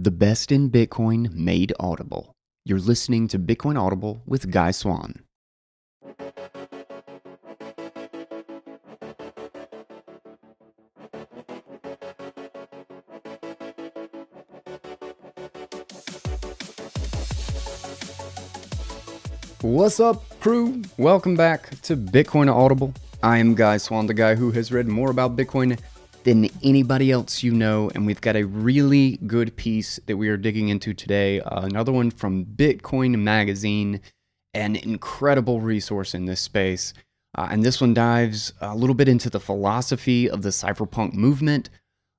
The best in Bitcoin made audible. You're listening to Bitcoin Audible with Guy Swan. What's up, crew? Welcome back to Bitcoin Audible. I am Guy Swan, the guy who has read more about Bitcoin than anybody else you know, and we've got a really good piece that we are digging into today. Uh, another one from Bitcoin Magazine, an incredible resource in this space. Uh, and this one dives a little bit into the philosophy of the cypherpunk movement,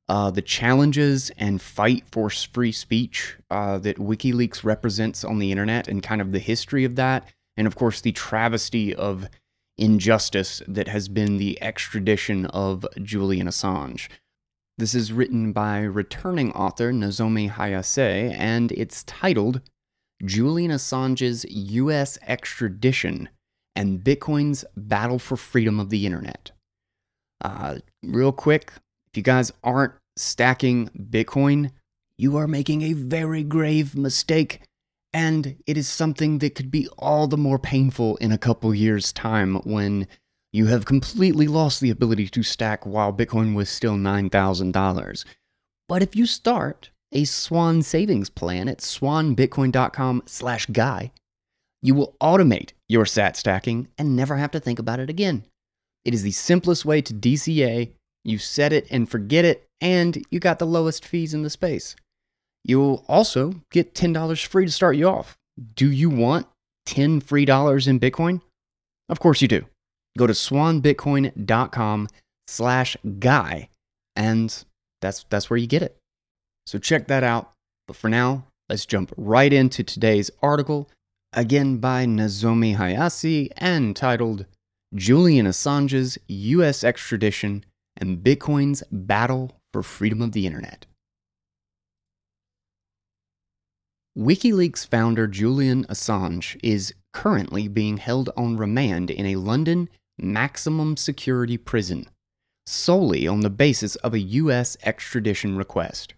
uh, the challenges and fight for free speech uh, that WikiLeaks represents on the internet, and kind of the history of that, and of course the travesty of injustice that has been the extradition of Julian Assange. This is written by returning author Nozomi Hayase, and it's titled Julian Assange's U.S. Extradition and Bitcoin's Battle for Freedom of the Internet. Uh, real quick, if you guys aren't stacking Bitcoin, you are making a very grave mistake and it is something that could be all the more painful in a couple years' time when you have completely lost the ability to stack while Bitcoin was still $9,000. But if you start a Swan savings plan at swanbitcoin.com slash guy, you will automate your sat stacking and never have to think about it again. It is the simplest way to DCA. You set it and forget it, and you got the lowest fees in the space. You'll also get $10 free to start you off. Do you want 10 free dollars in Bitcoin? Of course you do. Go to swanbitcoin.com slash guy, and that's, that's where you get it. So check that out. But for now, let's jump right into today's article, again by Nozomi Hayase and titled Julian Assange's U.S. Extradition and Bitcoin's Battle for Freedom of the Internet. WikiLeaks founder Julian Assange is currently being held on remand in a London maximum security prison, solely on the basis of a U.S. extradition request.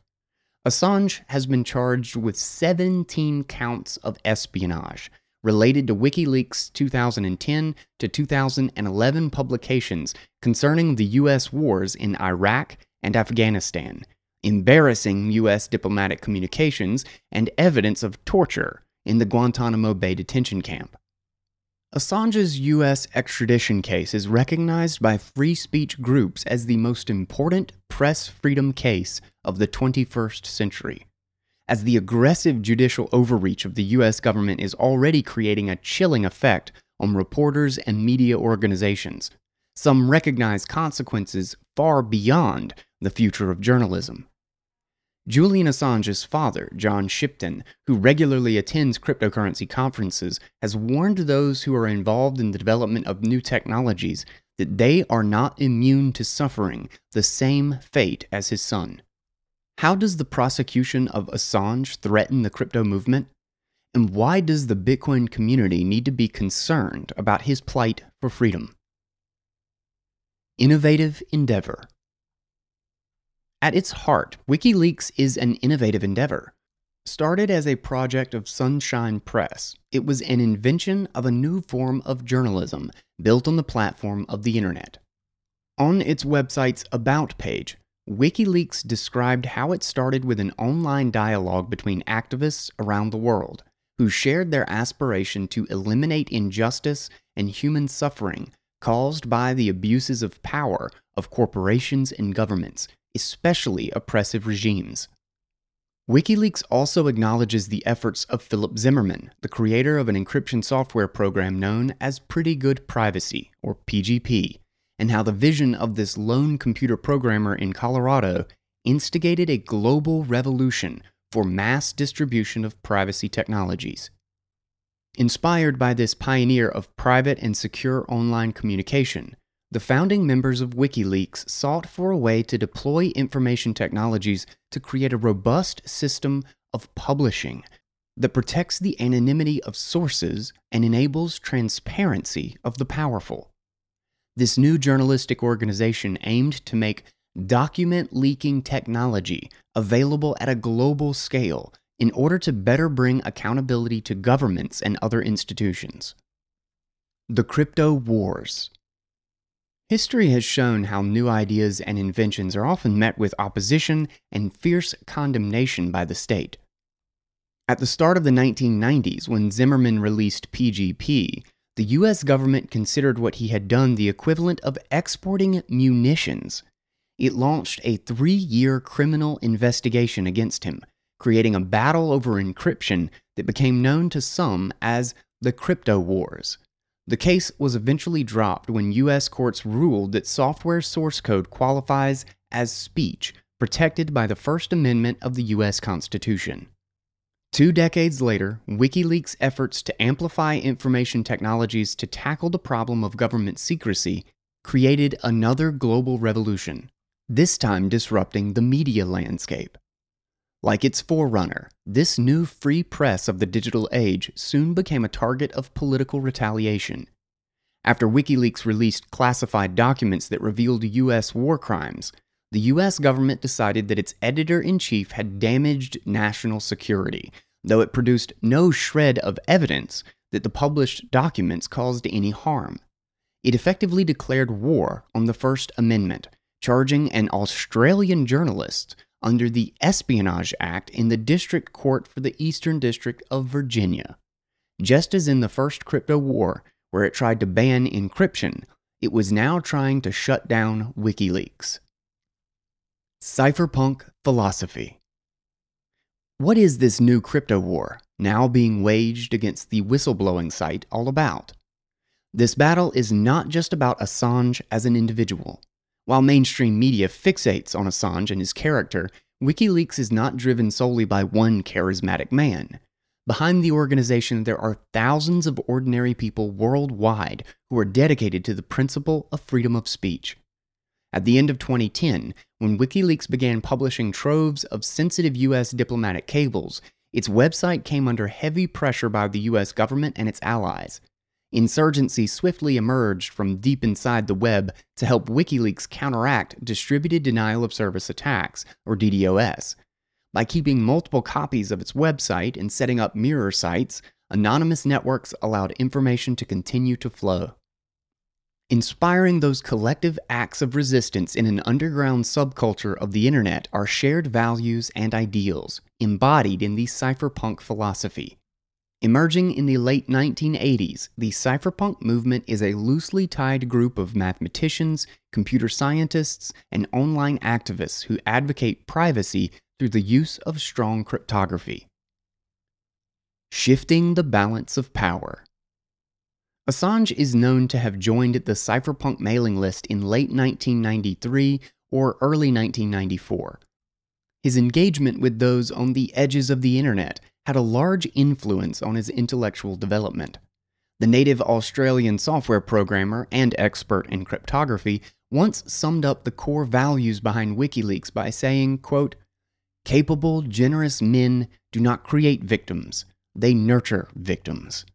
Assange has been charged with 17 counts of espionage related to WikiLeaks' 2010 to 2011 publications concerning the U.S. wars in Iraq and Afghanistan, embarrassing U.S. diplomatic communications, and evidence of torture in the Guantanamo Bay detention camp. Assange's U.S. extradition case is recognized by free speech groups as the most important press freedom case of the 21st century, as the aggressive judicial overreach of the U.S. government is already creating a chilling effect on reporters and media organizations. Some recognize consequences far beyond the future of journalism. Julian Assange's father, John Shipton, who regularly attends cryptocurrency conferences, has warned those who are involved in the development of new technologies that they are not immune to suffering the same fate as his son. How does the prosecution of Assange threaten the crypto movement? And why does the Bitcoin community need to be concerned about his plight for freedom? Innovative Endeavor at its heart, WikiLeaks is an innovative endeavor. Started as a project of Sunshine Press, it was an invention of a new form of journalism built on the platform of the Internet. On its website's About page, WikiLeaks described how it started with an online dialogue between activists around the world who shared their aspiration to eliminate injustice and human suffering caused by the abuses of power of corporations and governments especially oppressive regimes. WikiLeaks also acknowledges the efforts of Philip Zimmermann, the creator of an encryption software program known as Pretty Good Privacy, or PGP, and how the vision of this lone computer programmer in Colorado instigated a global revolution for mass distribution of privacy technologies. Inspired by this pioneer of private and secure online communication, the founding members of WikiLeaks sought for a way to deploy information technologies to create a robust system of publishing that protects the anonymity of sources and enables transparency of the powerful. This new journalistic organization aimed to make document leaking technology available at a global scale in order to better bring accountability to governments and other institutions. The Crypto Wars. History has shown how new ideas and inventions are often met with opposition and fierce condemnation by the state. At the start of the 1990s, when Zimmermann released PGP, the US government considered what he had done the equivalent of exporting munitions. It launched a three year criminal investigation against him, creating a battle over encryption that became known to some as the Crypto Wars. The case was eventually dropped when US courts ruled that software source code qualifies as speech protected by the First Amendment of the US Constitution. Two decades later, WikiLeaks' efforts to amplify information technologies to tackle the problem of government secrecy created another global revolution, this time disrupting the media landscape. Like its forerunner, this new free press of the digital age soon became a target of political retaliation. After WikiLeaks released classified documents that revealed U.S. war crimes, the US government decided that its editor in chief had damaged national security, though it produced no shred of evidence that the published documents caused any harm. It effectively declared war on the First Amendment, charging an Australian journalist under the Espionage Act in the District Court for the Eastern District of Virginia. Just as in the first crypto war, where it tried to ban encryption, it was now trying to shut down WikiLeaks. Cypherpunk philosophy. What is this new crypto war, now being waged against the whistleblowing site, all about? This battle is not just about Assange as an individual. While mainstream media fixates on Assange and his character, WikiLeaks is not driven solely by one charismatic man. Behind the organization, there are thousands of ordinary people worldwide who are dedicated to the principle of freedom of speech. At the end of 2010, when WikiLeaks began publishing troves of sensitive US diplomatic cables, its website came under heavy pressure by the US government and its allies. Insurgency swiftly emerged from deep inside the web to help WikiLeaks counteract distributed denial of service attacks, or DDoS. By keeping multiple copies of its website and setting up mirror sites, anonymous networks allowed information to continue to flow. Inspiring those collective acts of resistance in an underground subculture of the internet are shared values and ideals, embodied in the cypherpunk philosophy. Emerging in the late 1980s, the cypherpunk movement is a loosely tied group of mathematicians, computer scientists, and online activists who advocate privacy through the use of strong cryptography. Shifting the balance of power. Assange is known to have joined the cypherpunk mailing list in late 1993 or early 1994. His engagement with those on the edges of the internet had a large influence on his intellectual development. The native Australian software programmer and expert in cryptography once summed up the core values behind WikiLeaks by saying, quote, Capable, generous men do not create victims, they nurture victims.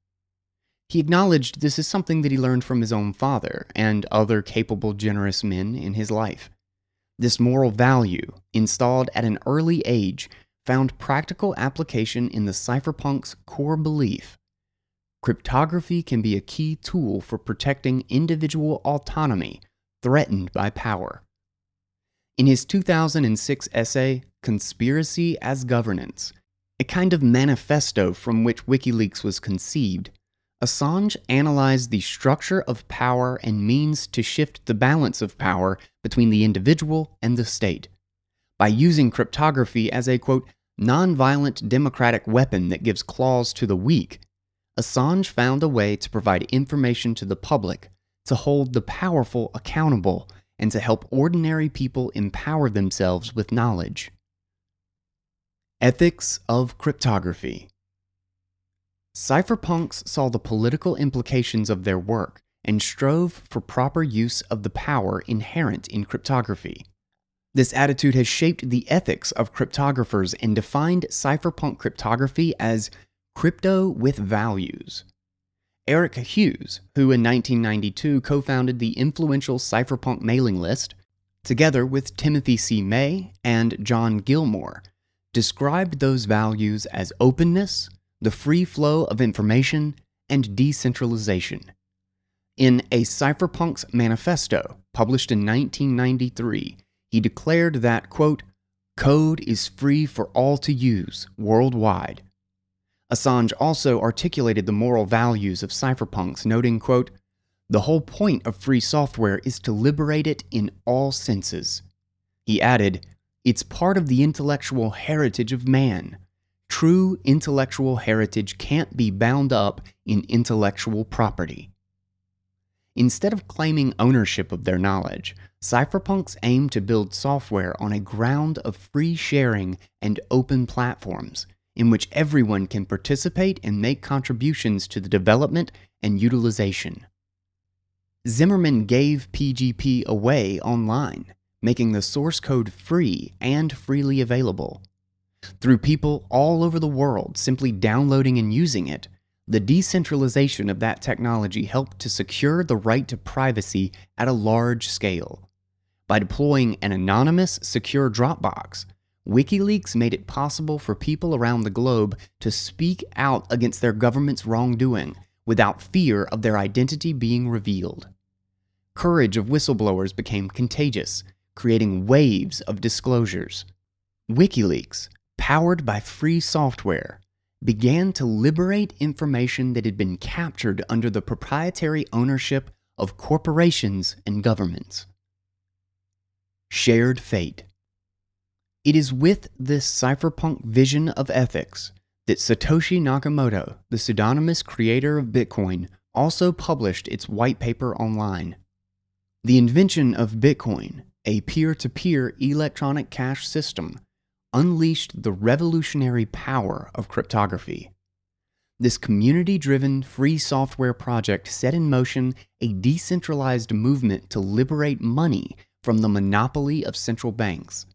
He acknowledged this is something that he learned from his own father and other capable, generous men in his life. This moral value, installed at an early age, found practical application in the cypherpunk's core belief. Cryptography can be a key tool for protecting individual autonomy threatened by power. In his 2006 essay, Conspiracy as Governance, a kind of manifesto from which WikiLeaks was conceived, Assange analyzed the structure of power and means to shift the balance of power between the individual and the state. By using cryptography as a quote, nonviolent democratic weapon that gives claws to the weak, Assange found a way to provide information to the public, to hold the powerful accountable, and to help ordinary people empower themselves with knowledge. Ethics of Cryptography Cypherpunks saw the political implications of their work and strove for proper use of the power inherent in cryptography. This attitude has shaped the ethics of cryptographers and defined cypherpunk cryptography as crypto with values. Eric Hughes, who in 1992 co founded the influential cypherpunk mailing list, together with Timothy C. May and John Gilmore, described those values as openness, the free flow of information, and decentralization. In a Cypherpunks Manifesto, published in 1993, he declared that, quote, code is free for all to use worldwide. Assange also articulated the moral values of cypherpunks, noting, quote, the whole point of free software is to liberate it in all senses. He added, it's part of the intellectual heritage of man. True intellectual heritage can't be bound up in intellectual property. Instead of claiming ownership of their knowledge, cypherpunks aim to build software on a ground of free sharing and open platforms in which everyone can participate and make contributions to the development and utilization. Zimmermann gave PGP away online, making the source code free and freely available. Through people all over the world simply downloading and using it, the decentralization of that technology helped to secure the right to privacy at a large scale. By deploying an anonymous, secure Dropbox, WikiLeaks made it possible for people around the globe to speak out against their government's wrongdoing without fear of their identity being revealed. Courage of whistleblowers became contagious, creating waves of disclosures. WikiLeaks, powered by free software, began to liberate information that had been captured under the proprietary ownership of corporations and governments. Shared fate. It is with this cypherpunk vision of ethics that Satoshi Nakamoto, the pseudonymous creator of Bitcoin, also published its white paper online. The invention of Bitcoin, a peer to peer electronic cash system, unleashed the revolutionary power of cryptography. This community driven free software project set in motion a decentralized movement to liberate money from the monopoly of central banks.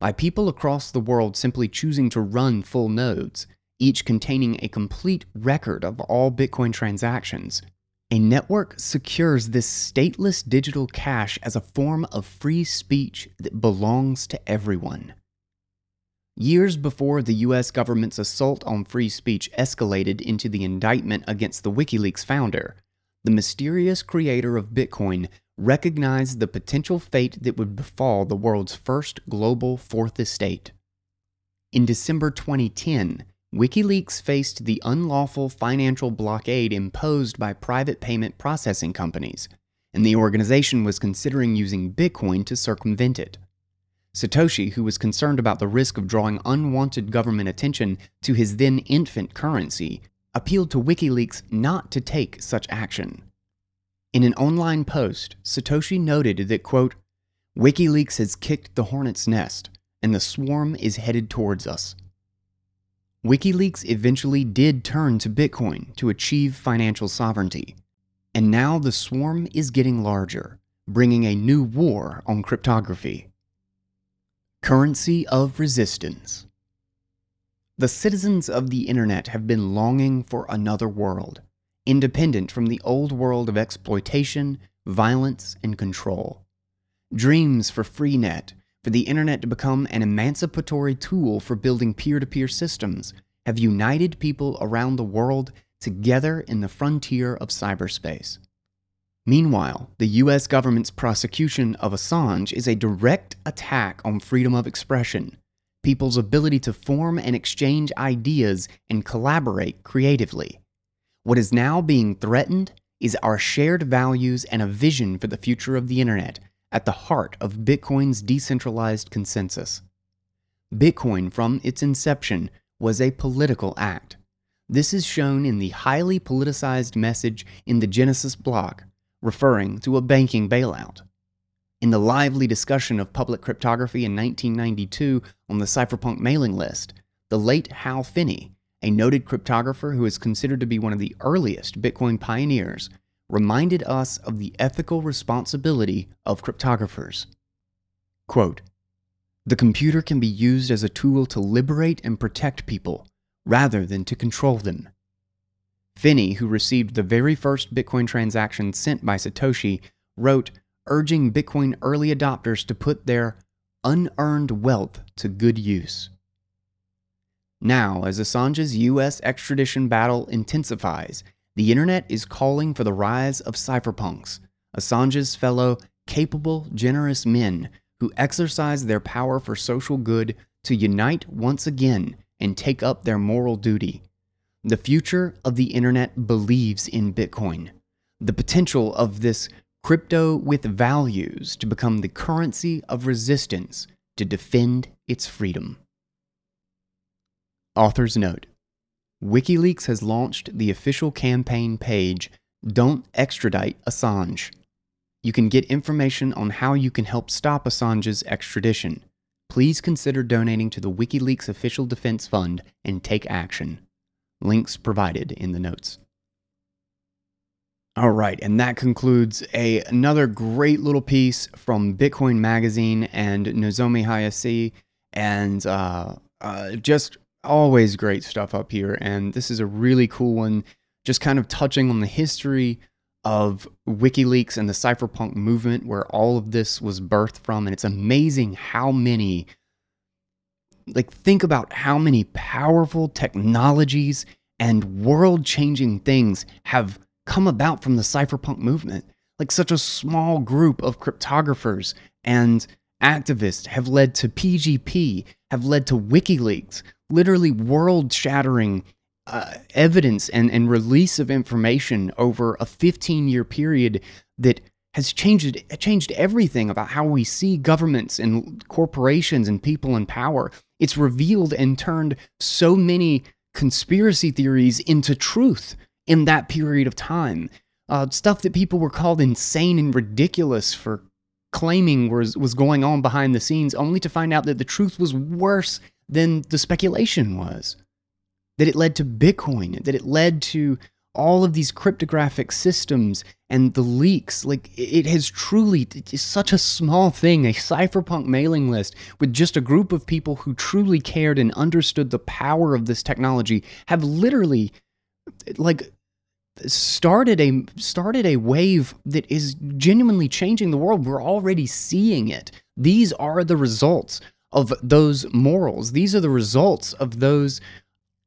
By people across the world simply choosing to run full nodes, each containing a complete record of all Bitcoin transactions, a network secures this stateless digital cash as a form of free speech that belongs to everyone. Years before the US government's assault on free speech escalated into the indictment against the WikiLeaks founder, the mysterious creator of Bitcoin recognized the potential fate that would befall the world's first global fourth estate. In December 2010, WikiLeaks faced the unlawful financial blockade imposed by private payment processing companies, and the organization was considering using Bitcoin to circumvent it. Satoshi, who was concerned about the risk of drawing unwanted government attention to his then infant currency, appealed to WikiLeaks not to take such action. In an online post, Satoshi noted that, quote, WikiLeaks has kicked the hornet's nest, and the swarm is headed towards us. WikiLeaks eventually did turn to Bitcoin to achieve financial sovereignty, and now the swarm is getting larger, bringing a new war on cryptography. Currency of Resistance The citizens of the internet have been longing for another world, independent from the old world of exploitation, violence, and control. Dreams for Freenet, for the internet to become an emancipatory tool for building peer to peer systems, have united people around the world together in the frontier of cyberspace. Meanwhile, the US government's prosecution of Assange is a direct attack on freedom of expression, people's ability to form and exchange ideas and collaborate creatively. What is now being threatened is our shared values and a vision for the future of the internet at the heart of Bitcoin's decentralized consensus. Bitcoin, from its inception, was a political act. This is shown in the highly politicized message in the Genesis block referring to a banking bailout. In the lively discussion of public cryptography in 1992 on the cypherpunk mailing list, the late Hal Finney, a noted cryptographer who is considered to be one of the earliest Bitcoin pioneers, reminded us of the ethical responsibility of cryptographers. Quote, the computer can be used as a tool to liberate and protect people, rather than to control them. Finney, who received the very first Bitcoin transaction sent by Satoshi, wrote urging Bitcoin early adopters to put their unearned wealth to good use. Now, as Assange's US extradition battle intensifies, the internet is calling for the rise of cypherpunks, Assange's fellow capable, generous men who exercise their power for social good to unite once again and take up their moral duty. The future of the internet believes in Bitcoin. The potential of this crypto with values to become the currency of resistance to defend its freedom. Author's note WikiLeaks has launched the official campaign page Don't Extradite Assange. You can get information on how you can help stop Assange's extradition. Please consider donating to the WikiLeaks Official Defense Fund and take action. Links provided in the notes. All right, and that concludes a another great little piece from Bitcoin Magazine and Nozomi Hayase, and uh, uh, just always great stuff up here. And this is a really cool one, just kind of touching on the history of WikiLeaks and the cypherpunk movement, where all of this was birthed from. And it's amazing how many, like, think about how many powerful technologies and world changing things have come about from the cypherpunk movement. Like such a small group of cryptographers and activists have led to PGP, have led to WikiLeaks, literally world shattering uh, evidence and, and release of information over a 15 year period that has changed changed everything about how we see governments and corporations and people in power. It's revealed and turned so many conspiracy theories into truth in that period of time. Uh, stuff that people were called insane and ridiculous for claiming was, was going on behind the scenes, only to find out that the truth was worse than the speculation was. That it led to Bitcoin, that it led to all of these cryptographic systems and the leaks. Like, it has truly, it's such a small thing, a cypherpunk mailing list with just a group of people who truly cared and understood the power of this technology have literally, like, started a started a wave that is genuinely changing the world. We're already seeing it. These are the results of those morals. These are the results of those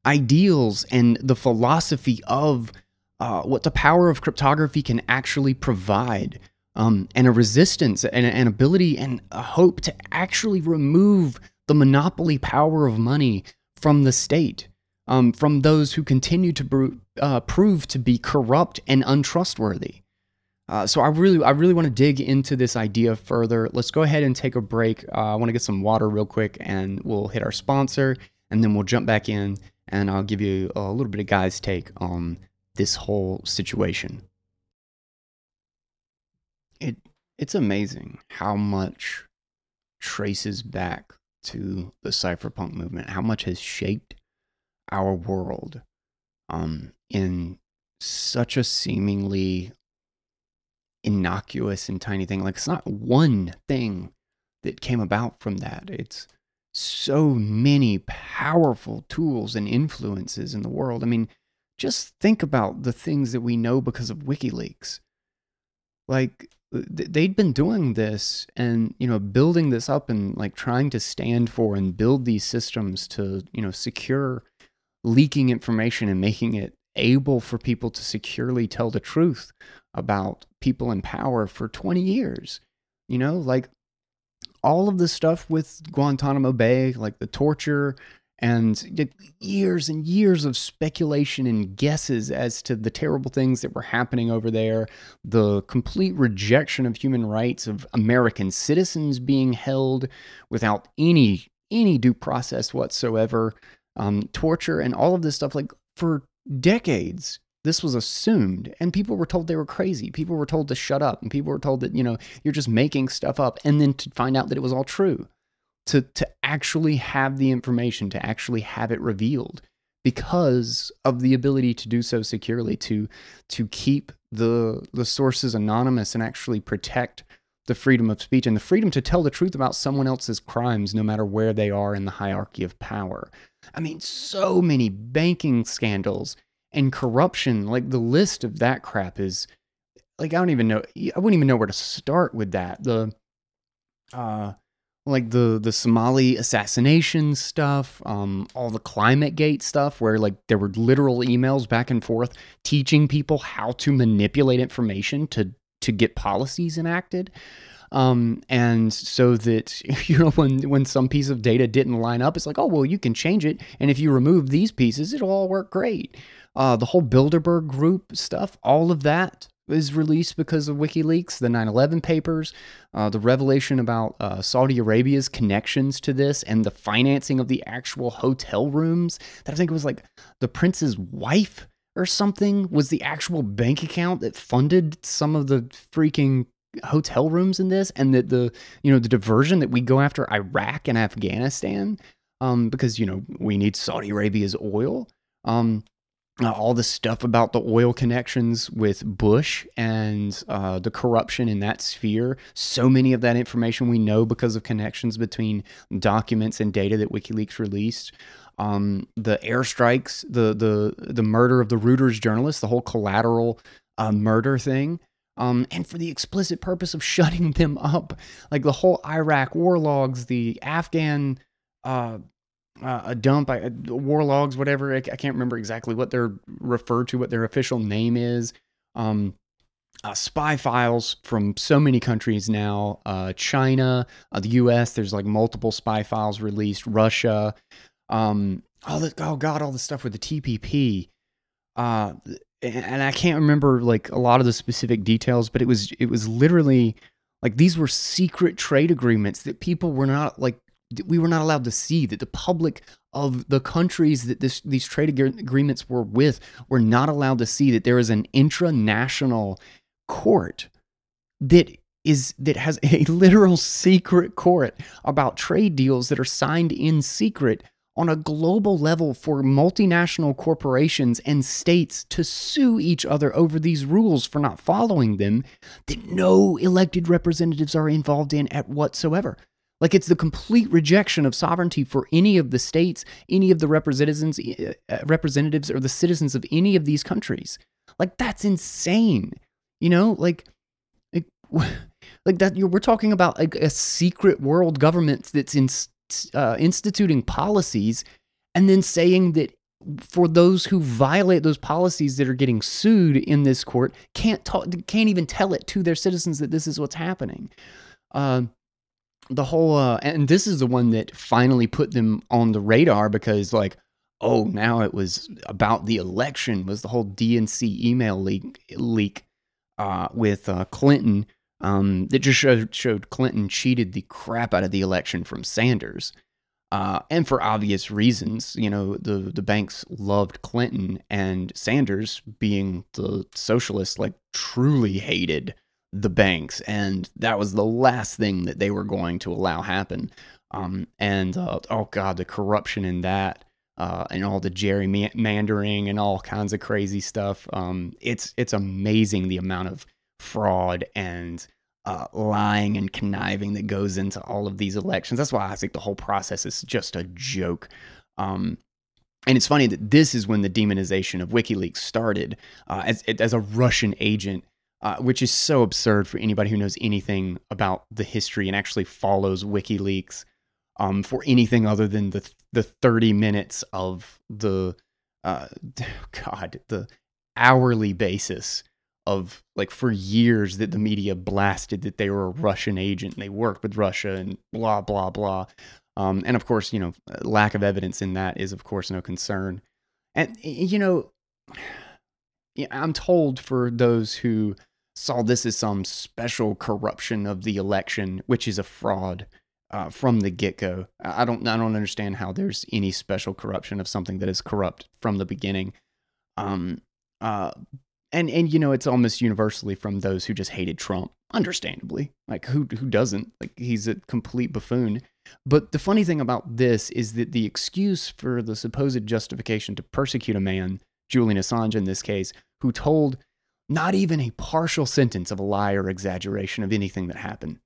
ideals and the philosophy of uh, what the power of cryptography can actually provide, um, and a resistance and an ability and a hope to actually remove the monopoly power of money from the state um, from those who continue to uh, prove to be corrupt and untrustworthy. Uh, so I really, I really want to dig into this idea further. Let's go ahead and take a break. Uh, I want to get some water real quick, and we'll hit our sponsor, and then we'll jump back in, and I'll give you a little bit of Guy's take on this whole situation. It, it's amazing how much traces back to the cypherpunk movement, how much has shaped our world um, in such a seemingly innocuous and tiny thing. Like it's not one thing that came about from that. It's so many powerful tools and influences in the world. I mean, just think about the things that we know because of WikiLeaks. Like they'd been doing this and you know building this up and like trying to stand for and build these systems to you know secure leaking information and making it able for people to securely tell the truth about people in power for 20 years. You know, like all of the stuff with Guantanamo Bay, like the torture and years and years of speculation and guesses as to the terrible things that were happening over there, the complete rejection of human rights of American citizens being held without any any due process whatsoever um, torture and all of this stuff. Like for decades, this was assumed, and people were told they were crazy. People were told to shut up, and people were told that you know you're just making stuff up, and then to find out that it was all true. To to actually have the information, to actually have it revealed, because of the ability to do so securely, to to keep the the sources anonymous and actually protect the freedom of speech and the freedom to tell the truth about someone else's crimes, no matter where they are in the hierarchy of power. I mean, so many banking scandals and corruption. Like the list of that crap is like I don't even know. I wouldn't even know where to start with that. The uh like the the Somali assassination stuff, um, all the climate gate stuff, where like there were literal emails back and forth teaching people how to manipulate information to to get policies enacted. Um, and so that you know when when some piece of data didn't line up, it's like, oh well, you can change it, and if you remove these pieces, it'll all work great. Uh, the whole Bilderberg group stuff, all of that is released because of WikiLeaks, the 9 11 papers, uh, the revelation about uh, Saudi Arabia's connections to this, and the financing of the actual hotel rooms. That I think it was like the prince's wife or something was the actual bank account that funded some of the freaking hotel rooms in this and that the you know the diversion that we go after Iraq and Afghanistan um because you know we need Saudi Arabia's oil um uh, all the stuff about the oil connections with Bush and uh, the corruption in that sphere. So many of that information we know because of connections between documents and data that WikiLeaks released. Um, the airstrikes, the the the murder of the Reuters journalist, the whole collateral uh, murder thing. Um, and for the explicit purpose of shutting them up, like the whole Iraq war logs, the Afghan uh, a dump, I, war logs, whatever. I, I, can't remember exactly what they're referred to, what their official name is. Um, uh, spy files from so many countries now uh, China, uh, the US, there's like multiple spy files released, Russia, um, all the, oh God, all the stuff with the TPP. Uh, and I can't remember like a lot of the specific details, but it was it was literally like these were secret trade agreements that people were not like we were not allowed to see that the public of the countries that this, these trade agreements were with were not allowed to see that there is an intranational court that is that has a literal secret court about trade deals that are signed in secret on a global level for multinational corporations and states to sue each other over these rules for not following them that no elected representatives are involved in at whatsoever. Like it's the complete rejection of sovereignty for any of the states, any of the representatives, uh, representatives or the citizens of any of these countries. Like that's insane. You know, like, like, like that. We're talking about like a secret world government that's in, uh, instituting policies, and then saying that for those who violate those policies that are getting sued in this court can't talk, can't even tell it to their citizens that this is what's happening. Uh, the whole uh, and this is the one that finally put them on the radar because like oh now it was about the election was the whole DNC email leak leak uh, with uh, Clinton um, that just showed, showed Clinton cheated the crap out of the election from Sanders. Uh, and for obvious reasons, you know, the, the banks loved Clinton and Sanders being the socialist, like truly hated the banks, and that was the last thing that they were going to allow happen. Um, and uh, oh god, the corruption in that, uh, and all the gerrymandering and all kinds of crazy stuff. Um, it's it's amazing the amount of fraud and uh, lying and conniving that goes into all of these elections. That's why I think the whole process is just a joke. Um, and it's funny that this is when the demonization of WikiLeaks started uh, as, as a Russian agent uh, which is so absurd for anybody who knows anything about the history and actually follows WikiLeaks um, for anything other than the the 30 minutes of the uh, God the hourly basis of like for years that the media blasted that they were a Russian agent and they worked with Russia and blah blah blah. Um, and of course, you know, lack of evidence in that is of course no concern. And you know, I'm told for those who saw this as some special corruption of the election, which is a fraud uh, from the get go. I don't I don't understand how there's any special corruption of something that is corrupt from the beginning. Um, uh, and and you know it's almost universally from those who just hated Trump, understandably. Like who who doesn't? Like he's a complete buffoon. But the funny thing about this is that the excuse for the supposed justification to persecute a man, Julian Assange in this case, who told not even a partial sentence of a lie or exaggeration of anything that happened.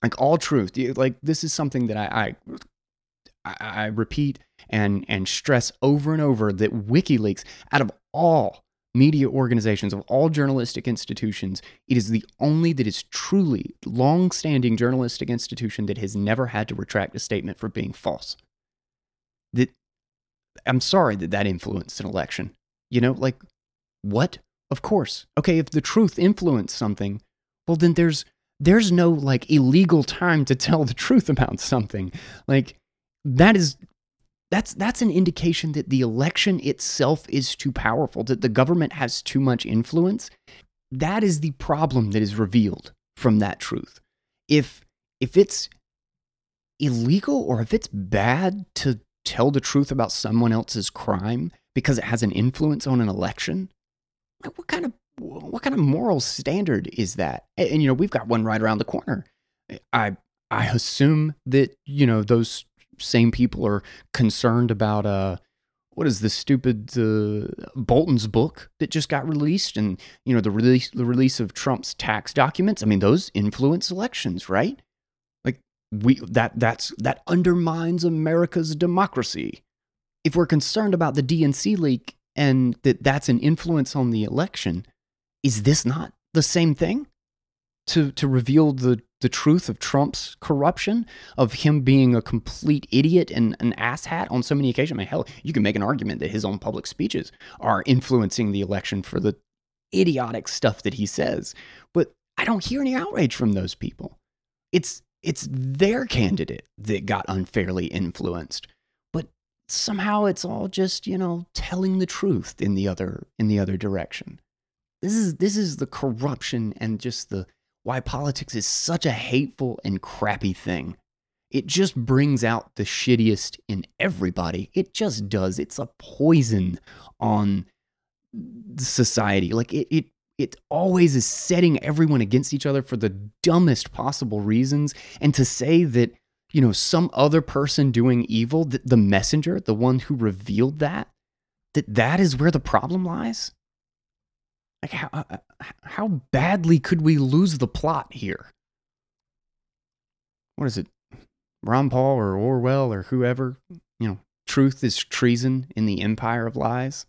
Like all truth. Like this is something that I, I, I repeat and and stress over and over that WikiLeaks, out of all media organizations, of all journalistic institutions, it is the only that is truly long-standing journalistic institution that has never had to retract a statement for being false. That I'm sorry that that influenced an election. You know, like what? Of course. Okay, if the truth influenced something, well then there's there's no like illegal time to tell the truth about something. Like that is that's that's an indication that the election itself is too powerful, that the government has too much influence. That is the problem that is revealed from that truth. If if it's illegal or if it's bad to tell the truth about someone else's crime because it has an influence on an election, what kind of what kind of moral standard is that? And, and you know, we've got one right around the corner. I I assume that you know those same people are concerned about uh what is this stupid uh, Bolton's book that just got released, and you know the release the release of Trump's tax documents. I mean, those influence elections, right? Like we that that's that undermines America's democracy. If we're concerned about the DNC leak and that that's an influence on the election, is this not the same thing? To to reveal the the truth of Trump's corruption, of him being a complete idiot and an asshat on so many occasions. I mean, hell, you can make an argument that his own public speeches are influencing the election for the idiotic stuff that he says. But I don't hear any outrage from those people. It's it's their candidate that got unfairly influenced. Somehow it's all just, you know, telling the truth in the other in the other direction. This is this is the corruption and just the why politics is such a hateful and crappy thing. It just brings out the shittiest in everybody. It just does. It's a poison on society. Like it, it it always is setting everyone against each other for the dumbest possible reasons. And to say that, you know, some other person doing evil, the, the messenger, the one who revealed that, that that is where the problem lies. Like how uh, how badly could we lose the plot here? What is it? Ron Paul or Orwell or whoever, you know, truth is treason in the empire of lies.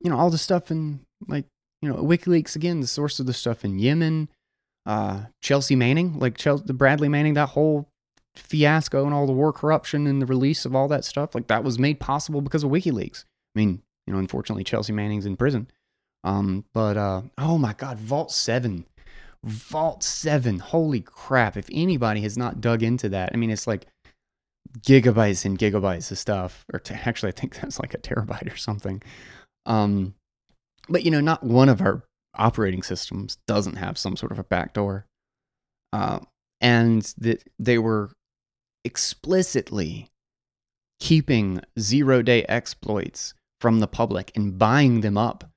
You know, all the stuff in like, you know, WikiLeaks again, the source of the stuff in Yemen, uh, Chelsea Manning, like Chelsea, the Bradley Manning, that whole fiasco and all the war corruption and the release of all that stuff, like that was made possible because of WikiLeaks. I mean, you know, unfortunately, Chelsea Manning's in prison. Um, but uh, oh my God, Vault Seven, Vault Seven, holy crap! If anybody has not dug into that, I mean, it's like gigabytes and gigabytes of stuff. Or t- actually, I think that's like a terabyte or something. Um, but you know, not one of our operating systems doesn't have some sort of a backdoor. Uh, and that they were explicitly keeping zero day exploits from the public and buying them up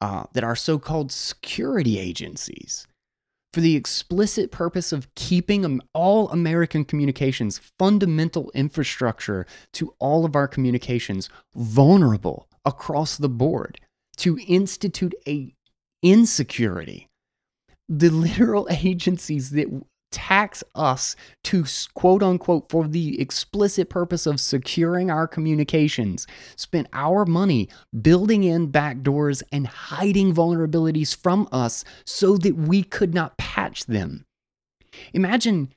uh, that are so called security agencies for the explicit purpose of keeping all American communications, fundamental infrastructure to all of our communications, vulnerable across the board, to institute a insecurity. The literal agencies that tax us to quote unquote for the explicit purpose of securing our communications spent our money building in backdoors and hiding vulnerabilities from us so that we could not patch them imagine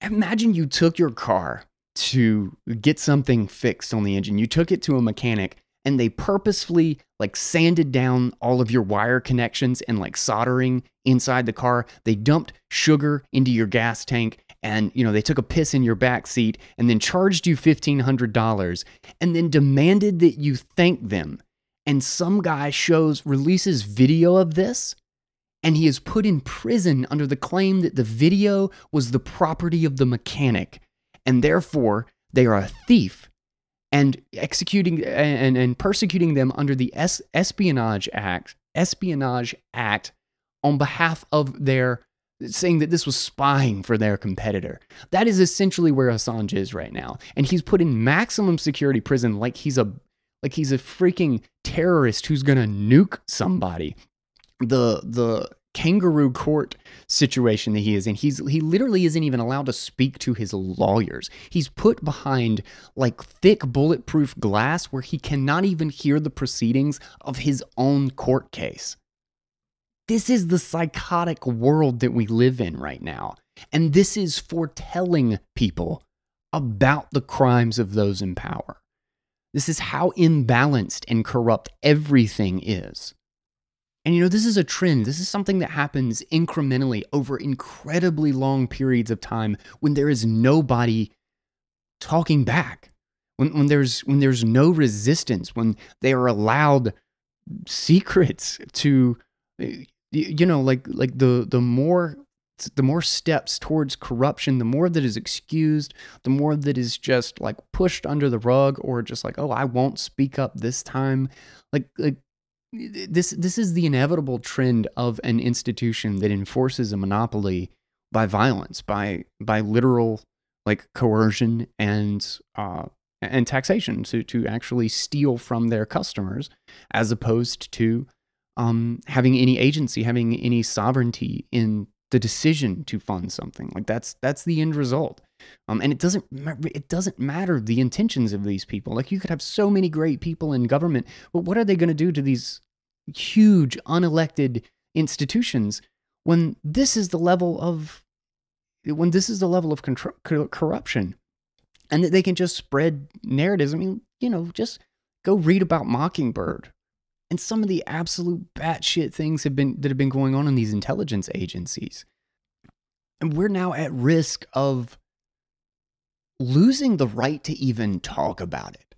imagine you took your car to get something fixed on the engine you took it to a mechanic and they purposefully like sanded down all of your wire connections and like soldering inside the car. They dumped sugar into your gas tank and you know they took a piss in your back seat and then charged you $1500 and then demanded that you thank them. And some guy shows releases video of this and he is put in prison under the claim that the video was the property of the mechanic and therefore they are a thief and executing and, and persecuting them under the es- Espionage Act, Espionage Act on behalf of their saying that this was spying for their competitor. That is essentially where Assange is right now. And he's put in maximum security prison like he's a like he's a freaking terrorist who's to nuke somebody. The the kangaroo court situation that he is in. He's he literally isn't even allowed to speak to his lawyers. He's put behind like thick bulletproof glass where he cannot even hear the proceedings of his own court case. This is the psychotic world that we live in right now. And this is foretelling people about the crimes of those in power. This is how imbalanced and corrupt everything is. And you know, this is a trend. This is something that happens incrementally over incredibly long periods of time when there is nobody talking back. When, when there's when there's no resistance, when they are allowed secrets to eh, you know, like like the the more the more steps towards corruption, the more that is excused, the more that is just like pushed under the rug or just like, oh, I won't speak up this time. Like, like this this is the inevitable trend of an institution that enforces a monopoly by violence, by by literal like coercion and uh, and taxation to to actually steal from their customers, as opposed to um, having any agency, having any sovereignty in the decision to fund something. Like that's that's the end result. Um, and it doesn't it doesn't matter the intentions of these people. Like you could have so many great people in government, but what are they going to do to these huge unelected institutions when this is the level of when this is the level of corruption, and that they can just spread narratives. I mean, you know, just go read about Mockingbird and some of the absolute batshit things have been that have been going on in these intelligence agencies. And we're now at risk of losing the right to even talk about it.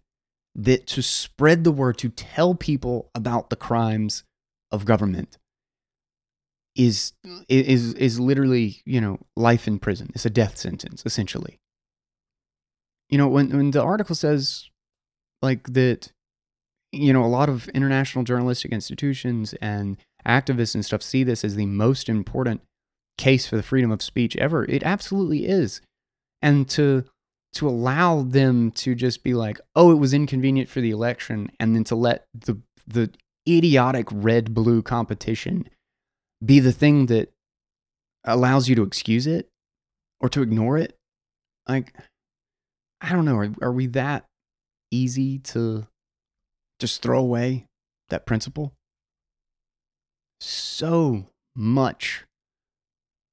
That to spread the word, to tell people about the crimes of government is is is literally, you know, life in prison. It's a death sentence, essentially. You know, when when the article says like that you know, a lot of international journalistic institutions and activists and stuff see this as the most important case for the freedom of speech ever. It absolutely is. And to to allow them to just be like, "Oh, it was inconvenient for the election," and then to let the the idiotic red blue competition be the thing that allows you to excuse it or to ignore it. Like I don't know, are, are we that easy to just throw away that principle? So much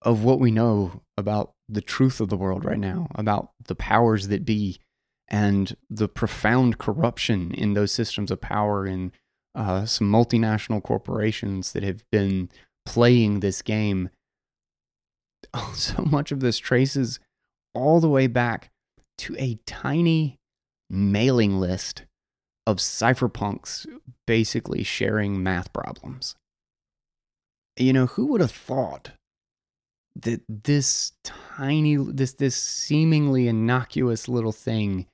of what we know about the truth of the world right now, about the powers that be, and the profound corruption in those systems of power in uh, some multinational corporations that have been playing this game. So much of this traces all the way back to a tiny mailing list of cypherpunks basically sharing math problems. You know, who would have thought that this tiny this this seemingly innocuous little thing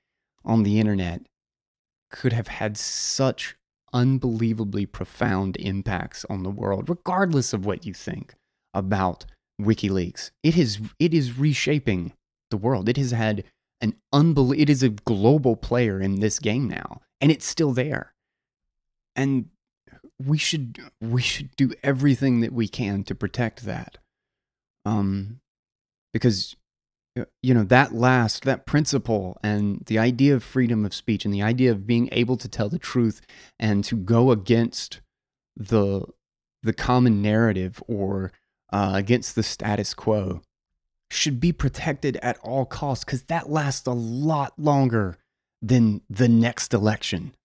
on the internet could have had such unbelievably profound impacts on the world regardless of what you think about WikiLeaks. It is it is reshaping the world. It has had an unbelievable it is a global player in this game now and it's still there. And we should we should do everything that we can to protect that. Um because uh, you know that last that principle and the idea of freedom of speech and the idea of being able to tell the truth and to go against the the common narrative or uh, against the status quo should be protected at all costs because that lasts a lot longer than the next election.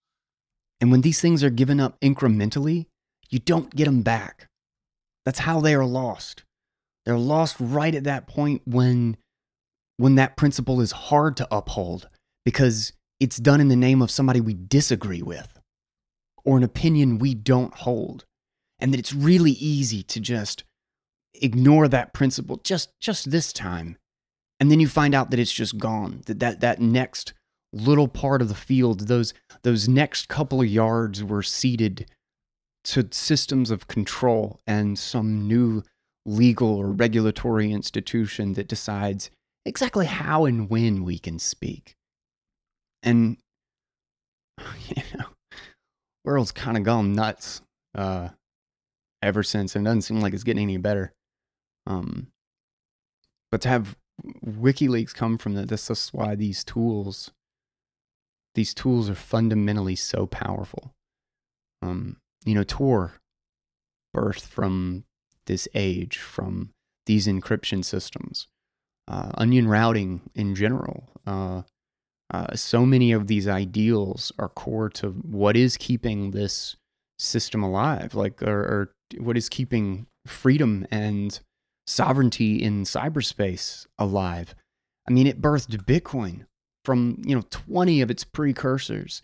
And when these things are given up incrementally, you don't get them back. That's how they are lost. They're lost right at that point when when that principle is hard to uphold because it's done in the name of somebody we disagree with or an opinion we don't hold. And that it's really easy to just ignore that principle just just this time. And then you find out that it's just gone. That that, that next little part of the field, those those next couple of yards were ceded to systems of control and some new legal or regulatory institution that decides exactly how and when we can speak. And you know, world's kind of gone nuts uh, ever since, and it doesn't seem like it's getting any better. Um, but to have WikiLeaks come from that, this is why these tools, these tools are fundamentally so powerful. Um, you know, Tor birthed from this age, from these encryption systems, uh, onion routing in general. Uh, uh, so many of these ideals are core to what is keeping this system alive, like, or, or what is keeping freedom and sovereignty in cyberspace alive. I mean, it birthed Bitcoin from you know 20 of its precursors.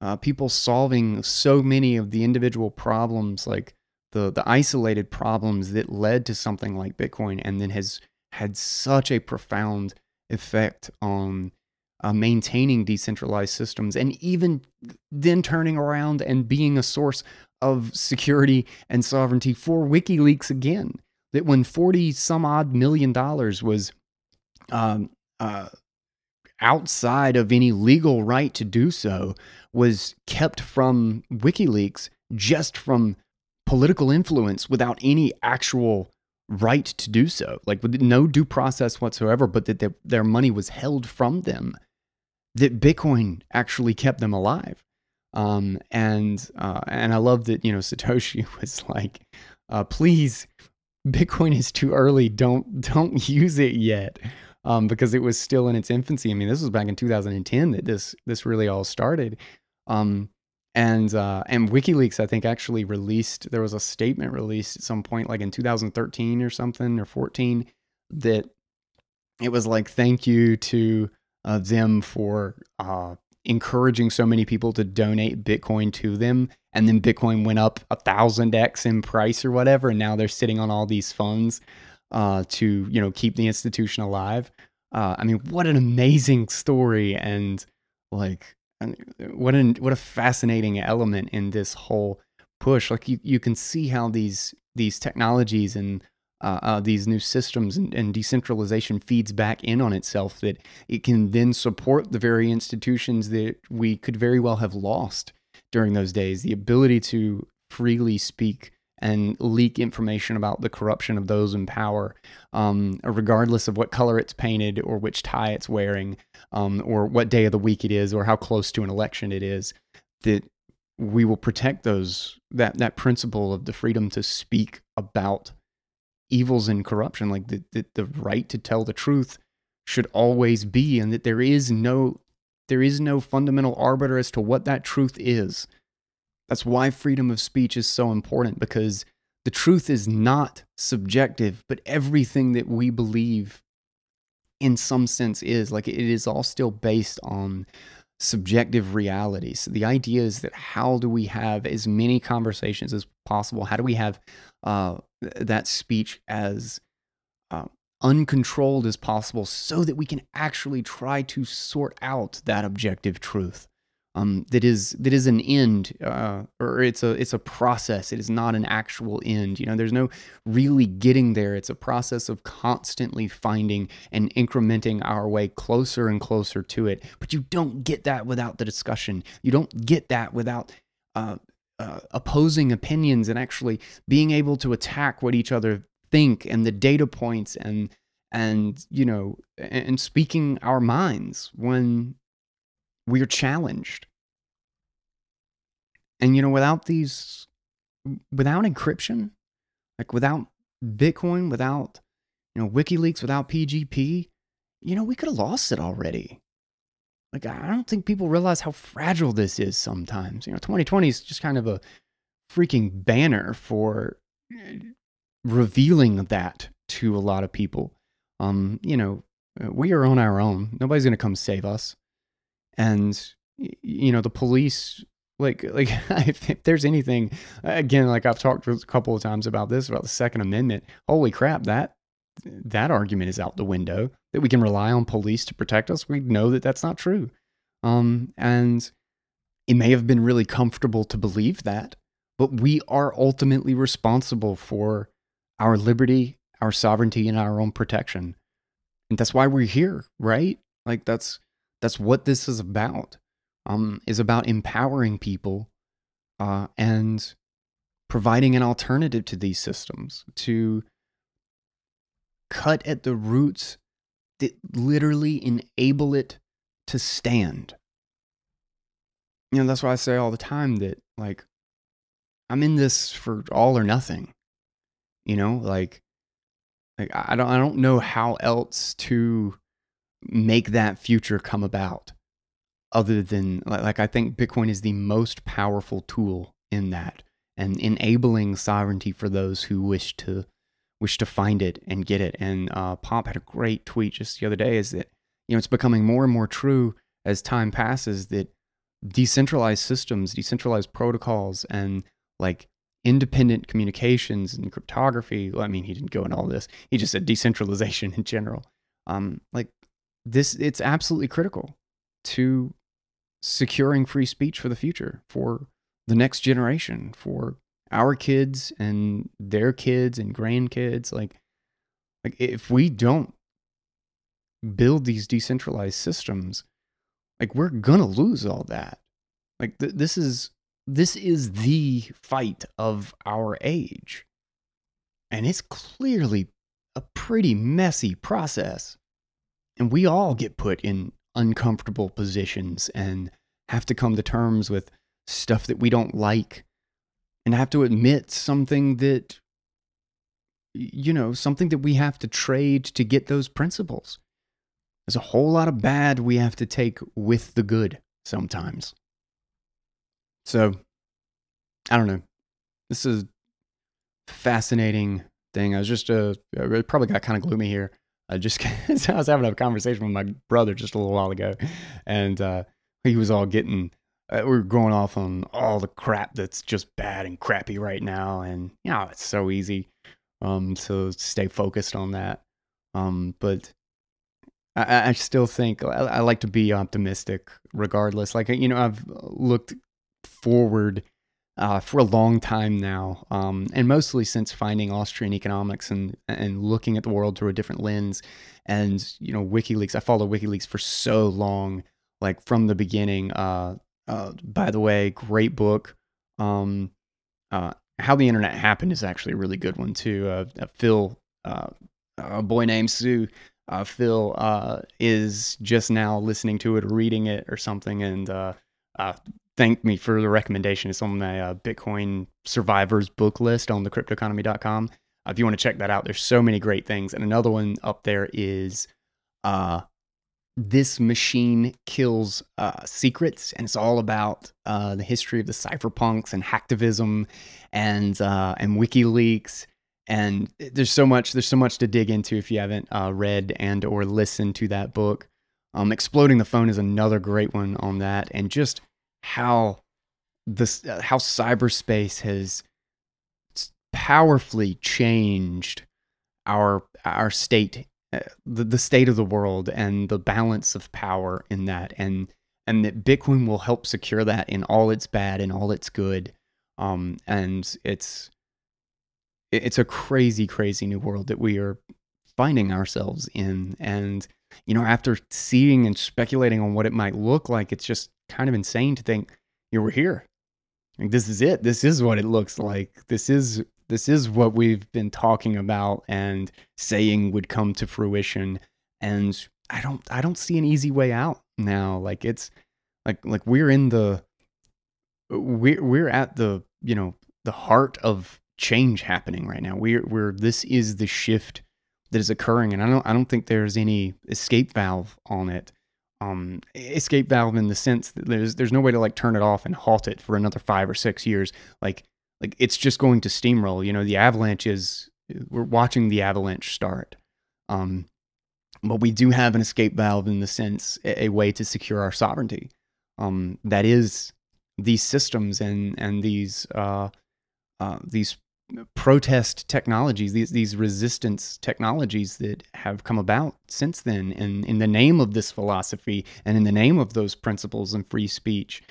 Uh, people solving so many of the individual problems, like the the isolated problems that led to something like Bitcoin, and then has had such a profound effect on uh, maintaining decentralized systems, and even then turning around and being a source of security and sovereignty for WikiLeaks again. That when 40 some odd million dollars was um, uh, outside of any legal right to do so, was kept from WikiLeaks just from political influence without any actual right to do so, like with no due process whatsoever, but that their, money was held from them, that Bitcoin actually kept them alive. Um, and uh, and I love that you know Satoshi was like, uh, please, Bitcoin is too early. Don't don't use it yet, um, because it was still in its infancy. I mean, this was back in 2010 that this this really all started. Um, and uh, and WikiLeaks, I think, actually released. There was a statement released at some point, like in 2013 or something or 14, that it was like, "Thank you to uh, them for uh, encouraging so many people to donate Bitcoin to them. And then Bitcoin went up a thousand X in price or whatever. And now they're sitting on all these funds uh, to, you know, keep the institution alive. Uh, I mean, what an amazing story. And like, what an, what a fascinating element in this whole push. Like you, you can see how these, these technologies and uh, uh, these new systems and, and, decentralization feeds back in on itself, that it can then support the very institutions that we could very well have lost during those days. The ability to freely speak and leak information about the corruption of those in power, um, regardless of what color it's painted or which tie it's wearing, um, or what day of the week it is, or how close to an election it is. That we will protect those that that principle of the freedom to speak about evils and corruption, like the, the, the right to tell the truth should always be, and that there is no there is no fundamental arbiter as to what that truth is. That's why freedom of speech is so important because the truth is not subjective, but everything that we believe in some sense is like it is all still based on subjective reality. So the idea is that how do we have as many conversations as possible? How do we have uh, that speech as uh, uncontrolled as possible so that we can actually try to sort out that objective truth? Um, that is that is an end uh, or it's a it's a process. It is not an actual end. You know there's no really getting there. It's a process of constantly finding and incrementing our way closer and closer to it. But you don't get that without the discussion. You don't get that without uh, uh, opposing opinions and actually being able to attack what each other think and the data points and and you know and speaking our minds when we're challenged. And you know, without these, without encryption, like without Bitcoin, without you know WikiLeaks, without PGP, you know, we could have lost it already. Like I don't think people realize how fragile this is sometimes. You know, 2020 is just kind of a freaking banner for eh, revealing that to a lot of people. Um, you know, we are on our own. Nobody's going to come save us and you know the police like like if, if, there's anything again like i've talked a couple of times about this about the second amendment. Holy crap that that argument is out the window that we can rely on police to protect us. We know that that's not true. Um and it may have been really comfortable to believe that but we are ultimately responsible for our liberty our sovereignty and our own protection. And that's why we're here right? Like that's that's what this is about. Um, is about empowering people, uh, and providing an alternative to these systems, to cut at the roots that literally enable it to stand. You know, that's why I say all the time that, like, I'm in this for all or nothing. You know, like, like I don't, I don't know how else to make that future come about other than like, like I think Bitcoin is the most powerful tool in that and enabling sovereignty for those who wish to wish to find it and get it. And uh, Pop had a great tweet just the other day is that, you know, it's becoming more and more true as time passes that decentralized systems, decentralized protocols, and like independent communications and cryptography. Well, I mean, he didn't go into all this. He just said decentralization in general. Um, like this, it's absolutely critical to securing free speech for the future, for the next generation, for our kids and their kids and grandkids. Like like if we don't build these decentralized systems like we're gonna lose all that. Like th- this is this is the fight of our age. And it's clearly a pretty messy process. And we all get put in uncomfortable positions and have to come to terms with stuff that we don't like and have to admit something that you know something that we have to trade to get those principles. There's a whole lot of bad we have to take with the good sometimes. So i don't know. This is fascinating thing. I was just uh I probably got kind of gloomy here uh, just i was having a conversation with my brother just a little while ago and uh he was all getting uh, we're going off on all the crap that's just bad and crappy right now, and you know it's so easy um, to stay focused on that. Um, but I, I still think I, I like to be optimistic, regardless. Like you know, I've looked forward uh, for a long time now, um, and mostly since finding Austrian economics and and looking at the world through a different lens. And you know, WikiLeaks. I followed WikiLeaks for so long, like from the beginning. Uh, uh, by the way, great book. Um, uh, How the Internet Happened is actually a really good one too. Uh, uh Phil, uh, a boy named Sue. Uh, Phil is just now listening to it, reading it, or something, and thanked me for the recommendation. It's on my Bitcoin survivors book list on the cryptoconomy.com. if you want to check that out, there's so many great things. And another one up there is uh, this machine kills uh, secrets, and it's all about uh, the history of the cypherpunks and hacktivism and uh, and WikiLeaks. And there's so much there's so much to dig into if you haven't uh, read and or listened to that book. Um, Exploding the phone is another great one on that, and just how this uh, how cyberspace has powerfully changed our our state uh, the, the state of the world and the balance of power in that and and that bitcoin will help secure that in all its bad and all its good. Um and it's it's a crazy crazy new world that we are finding ourselves in. And you know after seeing and speculating on what it might look like it's just kind of insane to think you were here. Like this is it. This is what it looks like. This is this is what we've been talking about and saying would come to fruition. And i don't i don't see an easy way out now. Like it's like like we're in the we're we're at the you know the heart of change happening right now. We're we're this is the shift that is occurring and i don't i don't think there's any escape valve on it um escape valve in the sense that there's there's no way to like turn it off and halt it for another 5 or 6 years like like it's just going to steamroll. You know, the avalanche is we're watching the avalanche start. Um, but we do have an escape valve in the sense a, a way to secure our sovereignty. Um, that is these systems and and these uh, uh, these protest technologies, these these resistance technologies that have come about since then, and in the name of this philosophy and in the name of those principles and free speech,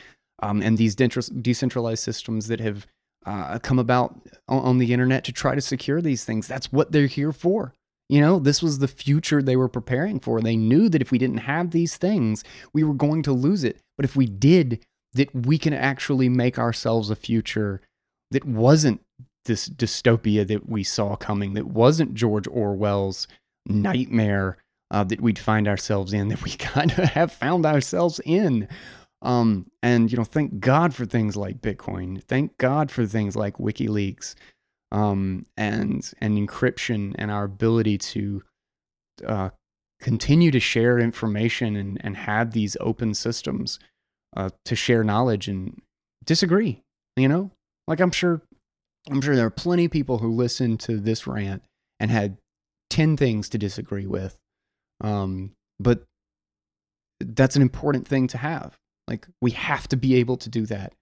um, and these decentralized systems that have uh, come about on, on the internet to try to secure these things. That's what they're here for. You know, this was the future they were preparing for. They knew that if we didn't have these things, we were going to lose it. But if we did, that we can actually make ourselves a future that wasn't this dystopia that we saw coming that wasn't George Orwell's nightmare uh, that we'd find ourselves in that we kind of have found ourselves in. Um, and you know, thank God for things like Bitcoin. Thank God for things like WikiLeaks, um, and and encryption and our ability to uh, continue to share information and and have these open systems uh, to share knowledge and disagree. You know, like I'm sure I'm sure there are plenty of people who listened to this rant and had ten things to disagree with. Um, but that's an important thing to have like we have to be able to do that.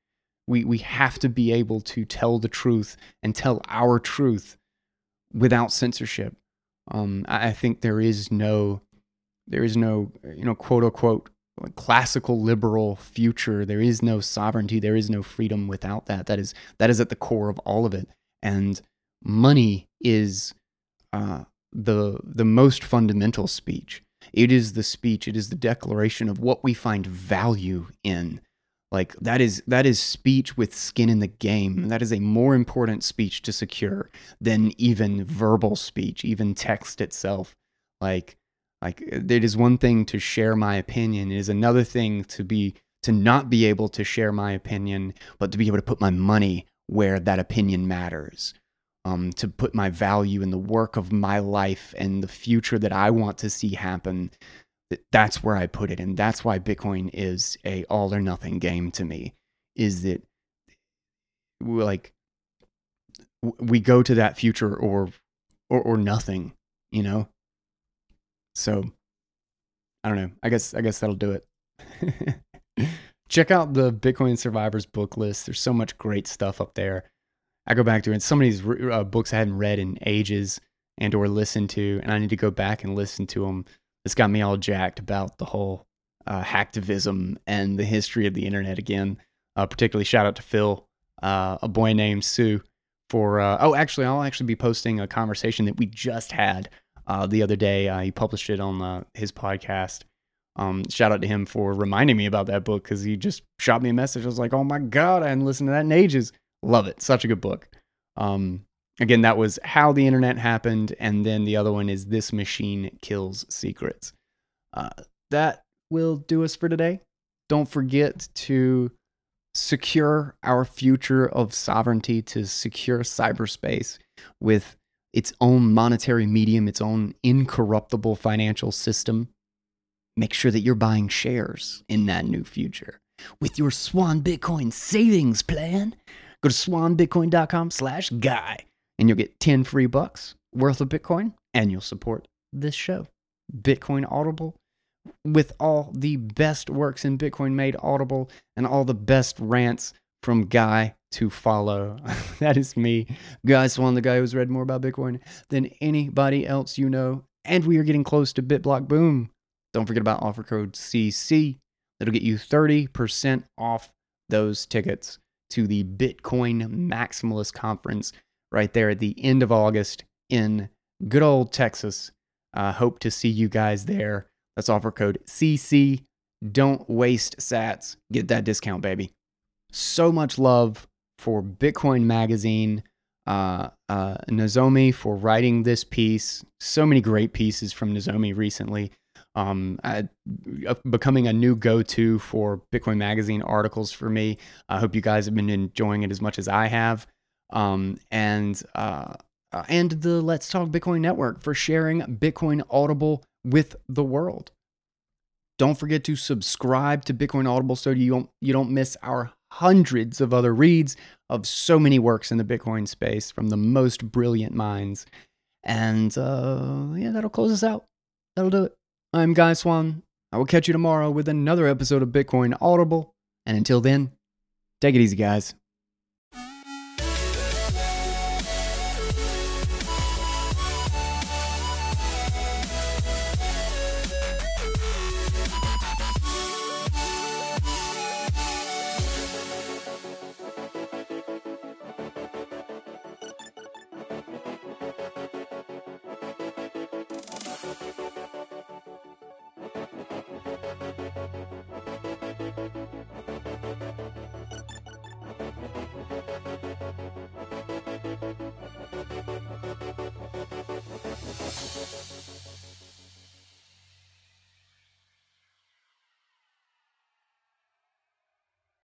We we have to be able to tell the truth and tell our truth without censorship. Um, I, I think there is no there is no you know quote unquote classical liberal future. There is no sovereignty. There is no freedom without that. That is that is at the core of all of it. And money is uh, the the most fundamental speech. It is the speech, it is the declaration of what we find value in. Like that is that is speech with skin in the game. That is a more important speech to secure than even verbal speech, even text itself. Like like it is one thing to share my opinion. It is another thing to be to not be able to share my opinion, but to be able to put my money where that opinion matters um, to put my value in the work of my life and the future that I want to see happen. That's where I put it, and that's why Bitcoin is a all or nothing game to me. Is that like we go to that future or or or nothing, you know? So I don't know. I guess I guess that'll do it. Check out the Bitcoin Survivors book list. There's so much great stuff up there. I go back to it. Some of these uh, books I hadn't read in ages and or listened to, and I need to go back and listen to them. It's got me all jacked about the whole uh, hacktivism and the history of the internet again. Uh, particularly shout out to Phil, uh, a boy named Sue, for uh, oh, actually, I'll actually be posting a conversation that we just had uh, the other day. Uh, he published it on his podcast. Um, shout out to him for reminding me about that book because he just shot me a message. I was like, oh my god, I hadn't listened to that in ages. Love it. Such a good book. Um, again, that was How the Internet Happened. And then the other one is This Machine Kills Secrets. Uh, that will do us for today. Don't forget to secure our future of sovereignty, to secure cyberspace with its own monetary medium, its own incorruptible financial system. Make sure that you're buying shares in that new future with your Swan Bitcoin savings plan. Go to swanbitcoin.com slash guy and you'll get 10 free bucks worth of Bitcoin and you'll support this show. Bitcoin Audible with all the best works in Bitcoin made audible and all the best rants from Guy to follow. that is me, Guy Swan, the guy who's read more about Bitcoin than anybody else you know. And we are getting close to BitBlock Boom. Don't forget about offer code CC. That'll get you 30% off those tickets to the Bitcoin Maximalist Conference right there at the end of August in good old Texas. Uh, hope to see you guys there. Let's offer code CC. Don't waste sats. Get that discount, baby. So much love for Bitcoin Magazine, uh, uh, Nozomi for writing this piece. So many great pieces from Nozomi recently um, becoming a new go-to for Bitcoin Magazine articles for me. I hope you guys have been enjoying it as much as I have. Um, and uh, uh, and the Let's Talk Bitcoin Network for sharing Bitcoin Audible with the world. Don't forget to subscribe to Bitcoin Audible so you don't you don't miss our hundreds of other reads of so many works in the Bitcoin space from the most brilliant minds. And uh, yeah, that'll close us out. That'll do it. I'm Guy Swan. I will catch you tomorrow with another episode of Bitcoin Audible. And until then, take it easy, guys.